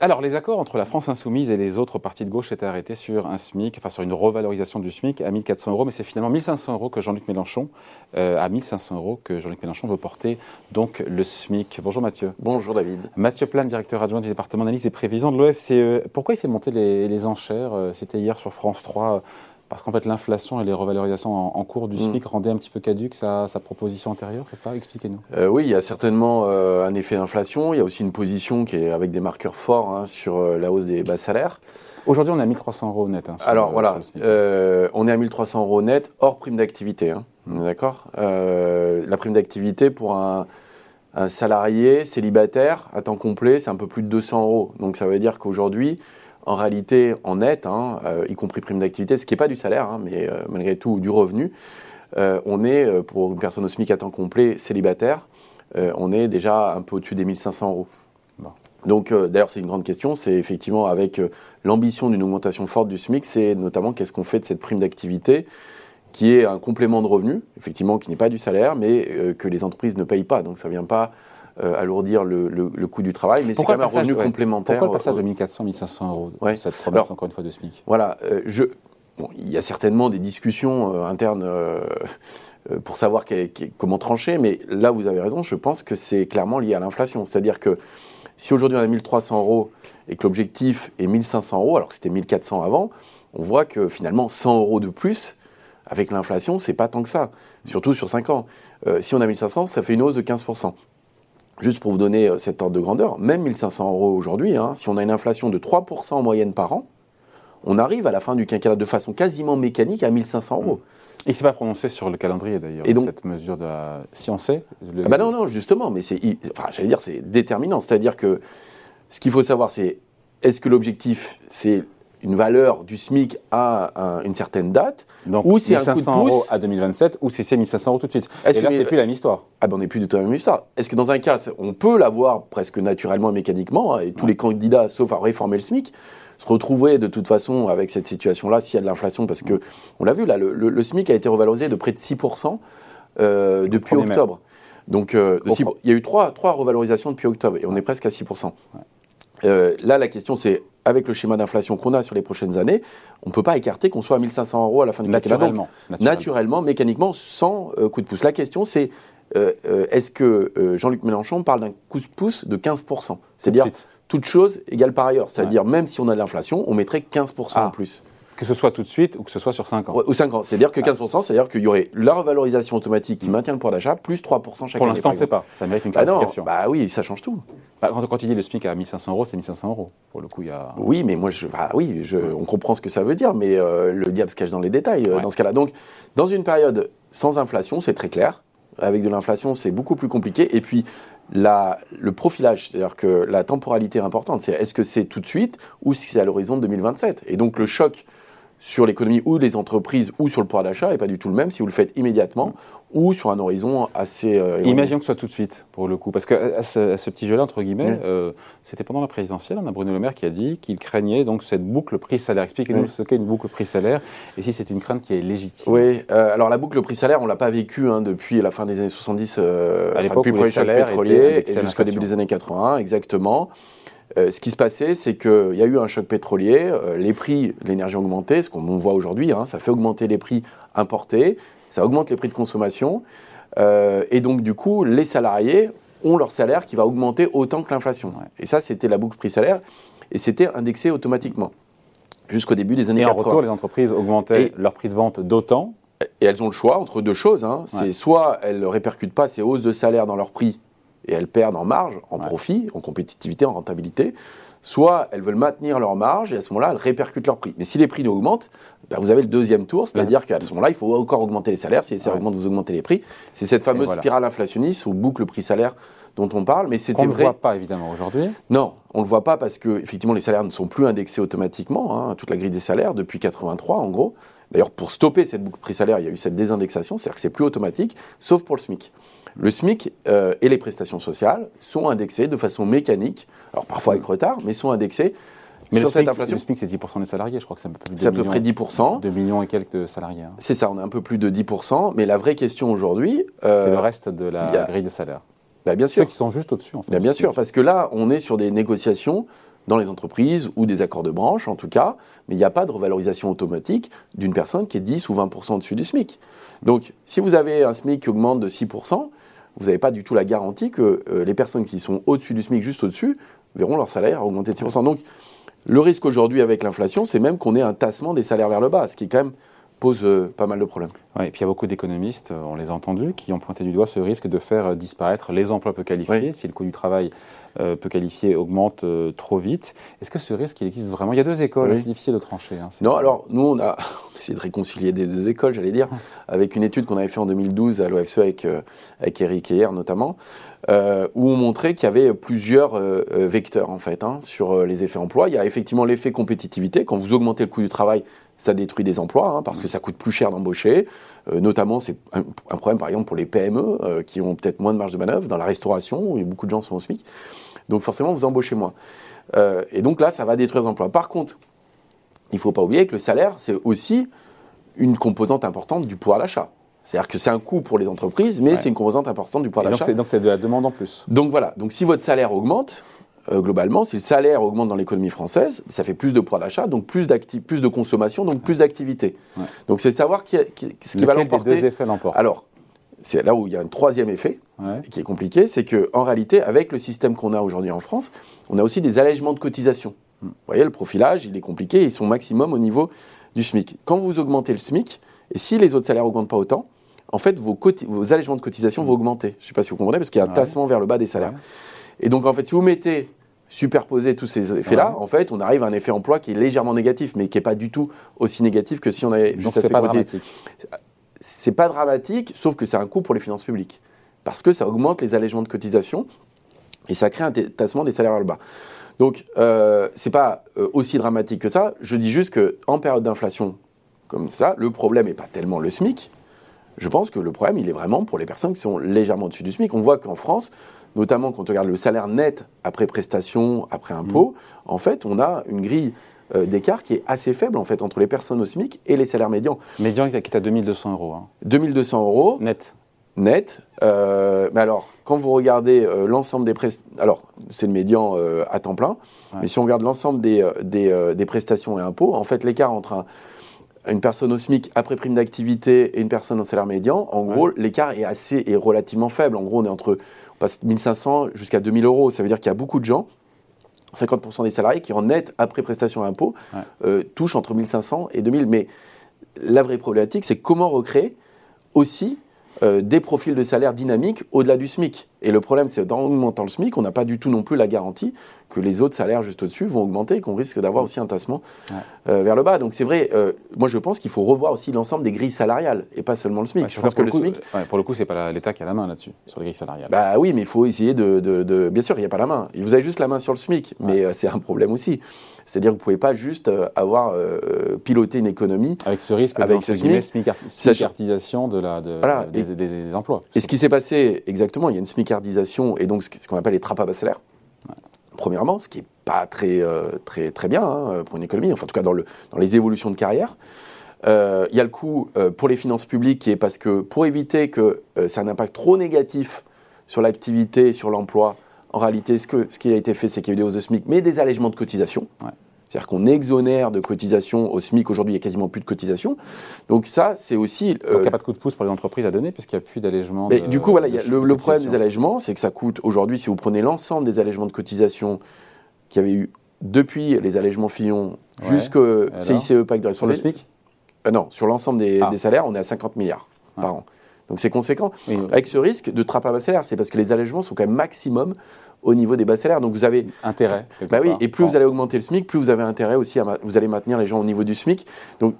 Alors, les accords entre la France insoumise et les autres partis de gauche étaient arrêtés sur un SMIC, enfin sur une revalorisation du SMIC à 1400 euros, mais c'est finalement 1500 euros que Jean-Luc Mélenchon, euh, à 1500 euros que Jean-Luc Mélenchon veut porter donc le SMIC. Bonjour Mathieu. Bonjour David. Mathieu Plane, directeur adjoint du département d'analyse et prévision de l'OFCE. Pourquoi il fait monter les, enchères euh, C'était hier sur France 3 parce qu'en fait, l'inflation et les revalorisations en, cours du mm. SMIC rendaient un petit peu caduque sa, proposition antérieure, c'est ça? Expliquez-nous. Euh, oui, il y a certainement euh, un effet d'inflation. Il y a aussi une position qui est avec des marqueurs forts hein, sur euh, la hausse des bas salaires. Aujourd'hui, on est à 1300 euros net. Hein, Alors voilà, on est à 1300 euros net hors prime d'activité. Hein, D'accord? La prime d'activité pour un, un salarié célibataire à temps complet, c'est un peu plus de 200 euros. Donc ça veut dire qu'aujourd'hui, en réalité, en net, hein, euh, y compris prime d'activité, ce qui n'est pas du salaire, hein, mais euh, malgré tout du revenu, euh, on est, pour une personne au SMIC à temps complet célibataire, on est déjà un peu au-dessus des 1500 euros. Donc, d'ailleurs, c'est une grande question. C'est effectivement avec l'ambition d'une augmentation forte du SMIC, c'est notamment qu'est-ce qu'on fait de cette prime d'activité qui est un complément de revenu, effectivement, qui n'est pas du salaire, mais que les entreprises ne payent pas. Donc, ça ne vient pas euh, alourdir le, le, coût du travail, mais c'est quand même un revenu complémentaire. Pourquoi le passage de 1400 1500 euros ouais. cette promesse, encore une fois, de SMIC? Voilà, euh, je, bon, il y a certainement des discussions euh, internes pour savoir comment trancher, mais là, vous avez raison, je pense que c'est clairement lié à l'inflation. C'est-à-dire que si aujourd'hui on a 1300 euros et que l'objectif est 1500 euros, alors que c'était 1400 avant, on voit que finalement 100 euros de plus, avec l'inflation, c'est pas tant que ça, surtout sur 5 ans. si on a 1500, ça fait une hausse de 15%. Juste pour vous donner euh, cet ordre de grandeur, même 1500 euros aujourd'hui, hein, si on a une inflation de 3% en moyenne par an, on arrive à la fin du quinquennat de façon quasiment mécanique à 1500 euros. Et c'est pas prononcé sur le calendrier d'ailleurs, cette mesure de si on sait. Ah bah non, non, justement, mais c'est, enfin, j'allais dire, c'est déterminant. C'est-à-dire que ce qu'il faut savoir, c'est est-ce que l'objectif, c'est une valeur du SMIC à une certaine date, Donc, ou c'est un coup de pouce euros à 2027, ou si c'est 1500 euros tout de suite. Et là, c'est plus la même histoire. Ah ben, on n'est plus du tout la même histoire. Est-ce que dans un cas, on peut l'avoir presque naturellement et mécaniquement, hein, et tous les candidats, sauf à réformer le SMIC, se retrouver de toute façon avec cette situation-là s'il y a de l'inflation, parce que, on l'a vu, là, le, SMIC a été revalorisé de près de 6% euh, depuis octobre. Donc, euh, il y a eu trois, trois revalorisations depuis octobre, et on est presque à 6%. Euh, là, la question, c'est avec le schéma d'inflation qu'on a sur les prochaines années, on ne peut pas écarter qu'on soit à 1500 euros à la fin du naturellement, naturellement. naturellement, mécaniquement, sans euh, coup de pouce. La question, c'est euh, est-ce que Jean-Luc Mélenchon parle d'un coup de pouce de 15% C'est-à-dire toute chose égale par ailleurs. C'est-à-dire même si on a de l'inflation, on mettrait 15% en ah. plus. Que ce soit tout de suite ou que ce soit sur 5 ans. ou 5 ans. C'est-à-dire que 15%, c'est-à-dire qu'il y aurait la revalorisation automatique qui maintient le pouvoir d'achat, plus 3% chaque année. Pour l'instant, c'est pas. Ça mérite une bah clarification. bah oui, ça change tout. Bah, quand, il dit le SMIC à 1500 euros, c'est 1500 euros. Pour le coup, il y a. Oui, mais moi, je, bah, oui, je, on comprend ce que ça veut dire, mais euh, le diable se cache dans les détails euh, dans ce cas-là. Donc, dans une période sans inflation, c'est très clair. Avec de l'inflation, c'est beaucoup plus compliqué. Et puis, la, le profilage, c'est-à-dire que la temporalité est importante. C'est est-ce que c'est tout de suite ou si c'est à l'horizon 2027 Et donc, le choc sur l'économie ou les entreprises ou sur le pouvoir d'achat n'est pas du tout le même si vous le faites immédiatement ou sur un horizon assez. Euh, Imaginons que ce soit tout de suite, pour le coup. Parce que ce, petit jeu-là, entre guillemets, euh, c'était pendant la présidentielle, on a Bruno Le Maire qui a dit qu'il craignait donc cette boucle prix-salaire. Expliquez-nous ce qu'est une boucle prix-salaire et si c'est une crainte qui est légitime. Oui, euh, alors la boucle prix-salaire, on ne l'a pas vécue hein, depuis la fin des années 70, à l'époque depuis le premier choc pétrolier jusqu'au début des années 80, exactement. Euh, ce qui se passait, c'est qu'il y a eu un choc pétrolier, euh, les prix, l'énergie ont augmenté, ce qu'on voit aujourd'hui, hein, ça fait augmenter les prix importés, ça augmente les prix de consommation, euh, et donc du coup, les salariés ont leur salaire qui va augmenter autant que l'inflation. Et ça, c'était la boucle prix-salaire, et c'était indexé automatiquement jusqu'au début des années 80. Et en retour, les entreprises augmentaient leur prix de vente d'autant et elles ont le choix entre deux choses. Hein. C'est soit elles ne répercutent pas ces hausses de salaire dans leur prix et elles perdent en marge, en profit, en compétitivité, en rentabilité. Soit elles veulent maintenir leur marge et à ce moment-là, elles répercutent leur prix. Mais si les prix ne augmentent, ben, vous avez le deuxième tour, c'est-à-dire qu'à ce moment-là, il faut encore augmenter les salaires. Si les salaires augmentent, vous augmentez les prix. C'est cette fameuse spirale inflationniste ou boucle prix-salaire dont on parle. Mais c'était vrai. On ne le voit pas évidemment aujourd'hui. Non, on ne le voit pas parce que effectivement les salaires ne sont plus indexés automatiquement. Hein, toute la grille des salaires depuis 83 en gros. D'ailleurs, pour stopper cette boucle prix-salaire, il y a eu cette désindexation, c'est-à-dire que c'est plus automatique, sauf pour le SMIC. Le SMIC euh, et les prestations sociales sont indexés de façon mécanique, alors parfois avec retard, mais sont indexés mais sur cette inflation. Le SMIC, c'est 10% des salariés, je crois que c'est à peu près 10%. 2 millions et quelques salariés. Hein. C'est ça, on a un peu plus de 10%, mais la vraie question aujourd'hui. Euh, c'est le reste de la grille de salaire. Bah, bien sûr. Ceux qui sont juste au-dessus, en fait. Bah, bien sûr, parce que là, on est sur des négociations dans les entreprises ou des accords de branche en tout cas, mais il n'y a pas de revalorisation automatique d'une personne qui est 10 ou 20% au-dessus du SMIC. Donc si vous avez un SMIC qui augmente de 6%, vous n'avez pas du tout la garantie que euh, les personnes qui sont au-dessus du SMIC, juste au-dessus, verront leur salaire augmenter de 6%. Donc le risque aujourd'hui avec l'inflation, c'est même qu'on ait un tassement des salaires vers le bas, ce qui quand même pose euh, pas mal de problèmes. Oui, et puis il y a beaucoup d'économistes, euh, on les a entendus, qui ont pointé du doigt ce risque de faire disparaître les emplois peu qualifiés si le coût du travail euh, peu qualifié augmente euh, trop vite. Est-ce que ce risque, il existe vraiment? Il y a deux écoles, c'est difficile de trancher. Hein, non, alors nous, on a essayé de réconcilier des deux écoles, j'allais dire, avec une étude qu'on avait fait en 2012 à l'OFCE avec, euh, avec Eric Heyer notamment, où on montrait qu'il y avait plusieurs vecteurs en fait hein, sur les effets emploi. Il y a effectivement l'effet compétitivité. Quand vous augmentez le coût du travail, ça détruit des emplois hein, parce que ça coûte plus cher d'embaucher. notamment, c'est un, problème par exemple pour les PME qui ont peut-être moins de marge de manœuvre dans la restauration où beaucoup de gens sont au SMIC. Donc forcément, vous embauchez moins. Euh, et donc là, ça va détruire les emplois. Par contre, il ne faut pas oublier que le salaire, c'est aussi une composante importante du pouvoir d'achat. C'est-à-dire que c'est un coût pour les entreprises, mais c'est une composante importante du pouvoir d'achat. Donc c'est de la demande en plus. Donc voilà, donc si votre salaire augmente, euh, globalement, si le salaire augmente dans l'économie française, ça fait plus de pouvoir d'achat, donc plus, plus de consommation, donc plus d'activité. Donc c'est savoir qui, ce qui va l'emporter. deux effets Alors, c'est là où il y a un troisième effet qui est compliqué, c'est qu'en réalité, avec le système qu'on a aujourd'hui en France, on a aussi des allègements de cotisation. Hmm. Vous voyez, le profilage, il est compliqué, ils sont maximum au niveau du SMIC. Quand vous augmentez le SMIC, et si les autres salaires n'augmentent pas autant, en fait, vos, vos allègements de cotisation vont augmenter. Je ne sais pas si vous comprenez, parce qu'il y a un tassement vers le bas des salaires. Et donc, en fait, si vous mettez superposer tous ces effets-là, en fait, on arrive à un effet emploi qui est légèrement négatif, mais qui n'est pas du tout aussi négatif que si on avait juste Donc, pas dramatique c'est pas dramatique, sauf que c'est un coût pour les finances publiques. Parce que ça augmente les allègements de cotisation et ça crée un tassement des salaires vers le bas. Donc, euh, c'est pas euh, aussi dramatique que ça. Je dis juste qu'en période d'inflation comme ça, le problème n'est pas tellement le SMIC. Je pense que le problème, il est vraiment pour les personnes qui sont légèrement au-dessus du SMIC. On voit qu'en France, notamment quand on regarde le salaire net après prestation, après impôt, mmh. en fait, on a une grille euh, d'écart qui est assez faible en fait entre les personnes au SMIC et les salaires médians. Médian qui est à 2200 euros. 2200 hein. euros. Net. Net. Euh, mais alors, quand vous regardez euh, l'ensemble des prestations, alors c'est le médian à temps plein, mais si on regarde l'ensemble des, des, prestations et impôts, en fait l'écart entre une personne au SMIC après prime d'activité et une personne en salaire médian, en gros, l'écart est assez est relativement faible. En gros, on est entre on passe 1500 jusqu'à 2000 euros. Ça veut dire qu'il y a beaucoup de gens 50% des salariés qui, en net après prestation et impôt, euh, touchent entre 1500 et 2000. Mais la vraie problématique, c'est comment recréer aussi euh, des profils de salaire dynamiques au-delà du SMIC. Et le problème, c'est qu'en augmentant le SMIC, on n'a pas du tout non plus la garantie que les autres salaires juste au-dessus vont augmenter et qu'on risque d'avoir aussi un tassement euh, vers le bas. Donc c'est vrai, euh, moi je pense qu'il faut revoir aussi l'ensemble des grilles salariales et pas seulement le SMIC. je pense que le, SMIC. pour le coup, c'est pas l'État qui a la main là-dessus, sur les grilles salariales. Bah oui, mais il faut essayer de, Bien sûr, il n'y a pas la main. Vous avez juste la main sur le SMIC, mais c'est un problème aussi. C'est-à-dire que vous ne pouvez pas juste avoir piloté une économie. Avec ce risque avec ce SMIC, smicartisation de la, des, des, emplois. Et ce qui s'est passé exactement, il y a une et donc ce qu'on appelle les trappes à bas salaire. Premièrement, ce qui n'est pas très, euh, très, très bien hein, pour une économie, enfin en tout cas dans, le, dans les évolutions de carrière. Euh, il y a le coût euh, pour les finances publiques qui est parce que pour éviter que ça ait un impact trop négatif sur l'activité, sur l'emploi, en réalité, ce, que, ce qui a été fait, c'est qu'il y a eu des hausses de SMIC, mais des allègements de cotisations. C'est-à-dire qu'on exonère de cotisations au SMIC. Aujourd'hui, il n'y a quasiment plus de cotisations. Donc ça, c'est aussi... Donc il n'y a pas de coup de pouce pour les entreprises à donner, puisqu'il n'y a plus d'allègement. Mais du coup, voilà, le, problème des allègements, c'est que ça coûte aujourd'hui, si vous prenez l'ensemble des allègements de cotisations qu'il y avait eu depuis les allègements Fillon jusqu'au CICE, PAC de responsabilité... Sur le SMIC? Euh, Non, sur l'ensemble des, ah. salaires, on est à 50 milliards par an. Donc c'est conséquent. Avec ce risque de trappe à bas salaire, c'est parce que les allègements sont quand même maximum au niveau des bas salaires. Donc vous avez intérêt. Bah oui, et plus vous allez augmenter le SMIC, plus vous avez intérêt aussi à vous allez maintenir les gens au niveau du SMIC. Donc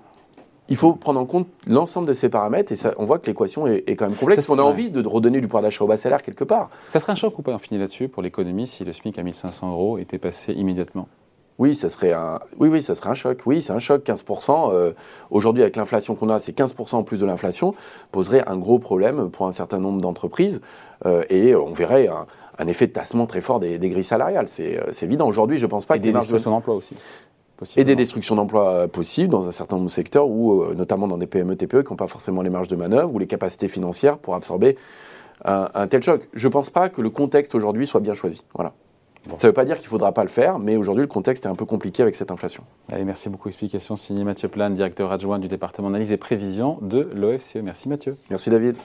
il faut prendre en compte l'ensemble de ces paramètres et ça, on voit que l'équation est, quand même complexe. on a envie de redonner du pouvoir d'achat au bas salaire quelque part. Ça serait un choc ou pas, on finit là-dessus, pour l'économie si le SMIC à 1500 euros était passé immédiatement? Oui, ça serait un, oui, oui, ça serait un choc. Oui, c'est un choc. 15%. Euh, aujourd'hui, avec l'inflation qu'on a, c'est 15% en plus de l'inflation, poserait un gros problème pour un certain nombre d'entreprises. Euh, et on verrait un, un effet de tassement très fort des, grilles salariales. Euh, c'est évident. Aujourd'hui, je ne pense pas et des destructions d'emplois aussi. Et des destructions d'emplois possibles dans un certain nombre de secteurs, ou euh, notamment dans des PME, TPE qui n'ont pas forcément les marges de manœuvre ou les capacités financières pour absorber un, tel choc. Je ne pense pas que le contexte aujourd'hui soit bien choisi. Voilà. Ça ne veut pas dire qu'il ne faudra pas le faire, mais aujourd'hui, le contexte est un peu compliqué avec cette inflation. Allez, merci beaucoup. Explication signée Mathieu Plan, directeur adjoint du département analyse et prévision de l'OFCE. Merci Mathieu. Merci David.